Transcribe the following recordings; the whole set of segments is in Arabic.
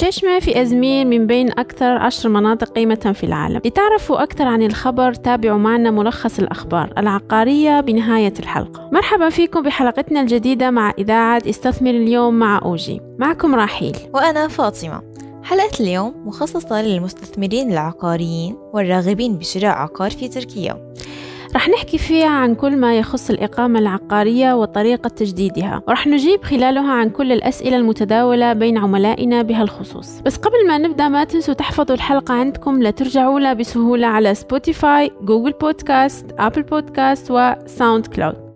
تشيشمة في أزمير من بين أكثر عشر مناطق قيمة في العالم. لتعرفوا أكثر عن الخبر تابعوا معنا ملخص الأخبار العقارية بنهاية الحلقة. مرحبا فيكم بحلقتنا الجديدة مع إذاعة استثمر اليوم مع OG. معكم راحيل. وأنا فاطمة. حلقة اليوم مخصصة للمستثمرين العقاريين والراغبين بشراء عقار في تركيا. رح نحكي فيها عن كل ما يخص الإقامة العقارية وطريقة تجديدها ورح نجيب خلالها عن كل الأسئلة المتداولة بين عملائنا بهالخصوص. بس قبل ما نبدأ ما تنسوا تحفظوا الحلقة عندكم لترجعوا لها بسهولة على Spotify Google Podcast Apple Podcast و SoundCloud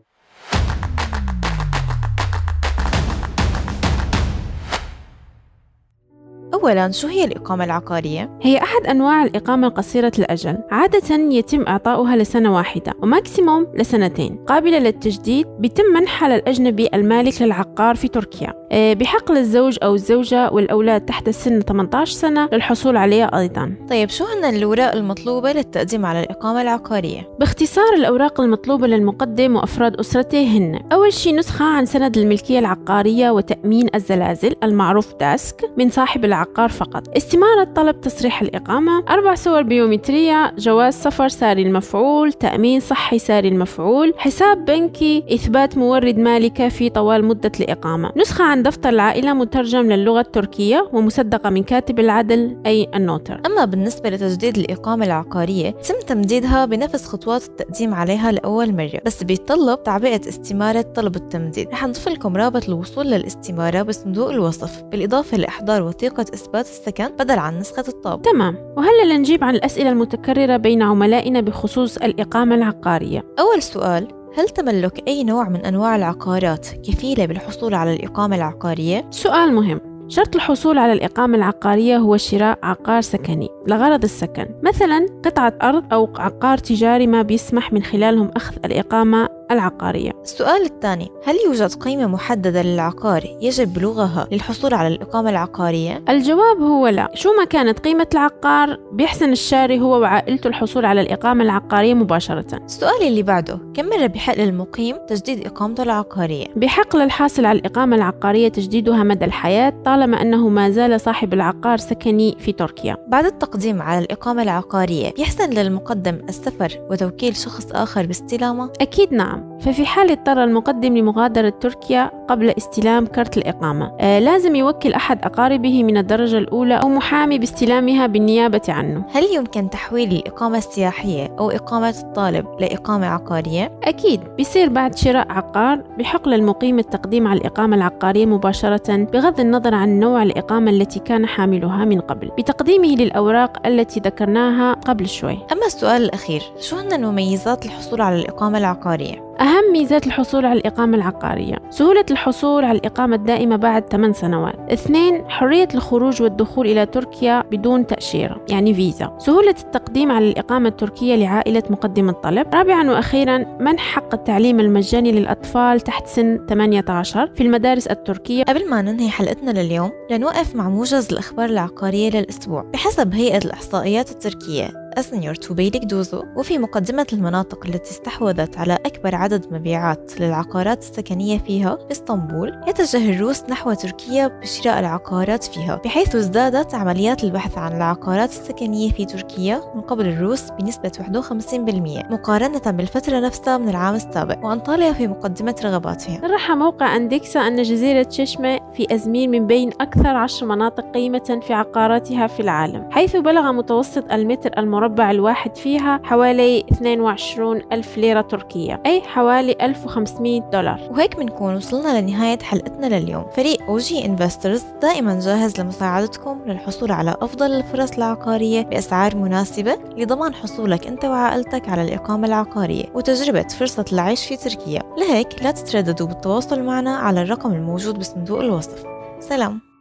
أولا شو هي الإقامة العقارية؟ هي أحد أنواع الإقامة القصيرة الأجل عادة يتم إعطاؤها لسنة واحدة وماكسيموم لسنتين. قابلة للتجديد بيتم منحها للأجنبي المالك للعقار في تركيا. آه، بحق للزوج أو الزوجة والأولاد تحت السن 18 سنة للحصول عليها أيضا. طيب شو هن الأوراق المطلوبة للتقديم على الإقامة العقارية؟ باختصار الأوراق المطلوبة للمقدم وأفراد أسرته هن أول شيء نسخة عن سند الملكية العقارية وتأمين الزلازل المعروف داسك من صاحب العقار. العقار فقط. استمارة طلب تصريح الإقامة أربع صور بيومترية جواز سفر ساري المفعول تأمين صحي ساري المفعول حساب بنكي إثبات مورد مالي كافي طوال مدة الإقامة. نسخة عن دفتر العائلة مترجم للغة التركية ومصدقة من كاتب العدل أي النوتر. أما بالنسبة لتجديد الإقامة العقارية تم تمديدها بنفس خطوات التقديم عليها لأول مرة بس بيتطلب تعبئة استمارة طلب التمديد. رح نضيف لكم رابط الوصول للاستمارة بصندوق الوصف بالإضافة لإحضار وثيقة إثبات السكن بدل عن نسخة الطابع تمام. وهلأ لنجيب عن الأسئلة المتكررة بين عملائنا بخصوص الإقامة العقارية. أول سؤال هل تملك أي نوع من أنواع العقارات كفيلة بالحصول على الإقامة العقارية؟ سؤال مهم. شرط الحصول على الإقامة العقارية هو شراء عقار سكني لغرض السكن. مثلا قطعة أرض أو عقار تجاري ما بيسمح من خلالهم أخذ الإقامة العقارية السؤال الثاني هل يوجد قيمة محددة للعقار يجب بلوغها للحصول على الإقامة العقارية؟ الجواب هو لا شو ما كانت قيمة العقار بيحسن الشاري هو وعائلته الحصول على الإقامة العقارية مباشرة السؤال اللي بعده كم مرة بحق للمقيم تجديد إقامته العقارية؟ بحق للحاصل على الإقامة العقارية تجديدها مدى الحياة طالما أنه ما زال صاحب العقار سكني في تركيا بعد التقديم على الإقامة العقارية يحسن للمقدم السفر وتوكيل شخص آخر باستلامه؟ أكيد نعم ففي حال اضطر المقدم لمغادرة تركيا قبل استلام كرت الإقامة آه لازم يوكل أحد أقاربه من الدرجة الأولى أو محامي باستلامها بالنيابة عنه هل يمكن تحويل الإقامة السياحية أو إقامة الطالب لإقامة عقارية؟ أكيد بيصير بعد شراء عقار بحق للمقيم التقديم على الإقامة العقارية مباشرة بغض النظر عن نوع الإقامة التي كان حاملها من قبل بتقديمه للأوراق التي ذكرناها قبل شوي أما السؤال الأخير شو هن المميزات الحصول على الإقامة العقارية؟ أهم ميزات الحصول على الإقامة العقارية. سهولة الحصول على الإقامة الدائمة بعد 8 سنوات. اثنين حرية الخروج والدخول إلى تركيا بدون تأشيرة يعني فيزا. سهولة التقديم على الإقامة التركية لعائلة مقدم الطلب. رابعا وأخيرا منح حق التعليم المجاني للأطفال تحت سن 18 في المدارس التركية. قبل ما ننهي حلقتنا لليوم لنوقف مع موجز الأخبار العقارية للأسبوع بحسب هيئة الإحصائيات التركية. أسنيور توبيليك دوزو وفي مقدمة المناطق التي استحوذت على أكبر عدد مبيعات للعقارات السكنية فيها إسطنبول يتجه الروس نحو تركيا بشراء العقارات فيها بحيث ازدادت عمليات البحث عن العقارات السكنية في تركيا من قبل الروس بنسبة 51% مقارنة بالفترة نفسها من العام السابق وأنطاليا في مقدمة رغباتها. صرح موقع أندكسا أن جزيرة ششمة في أزمير من بين أكثر عشر مناطق قيمة في عقاراتها في العالم حيث بلغ متوسط المتر المربع المربع الواحد فيها حوالي 22 ألف ليرة تركية أي حوالي 1500 دولار. وهيك بنكون وصلنا لنهاية حلقتنا لليوم. فريق أوجي انفسترز دائما جاهز لمساعدتكم للحصول على أفضل الفرص العقارية بأسعار مناسبة لضمان حصولك أنت وعائلتك على الإقامة العقارية وتجربة فرصة العيش في تركيا. لهيك لا تترددوا بالتواصل معنا على الرقم الموجود بصندوق الوصف. سلام.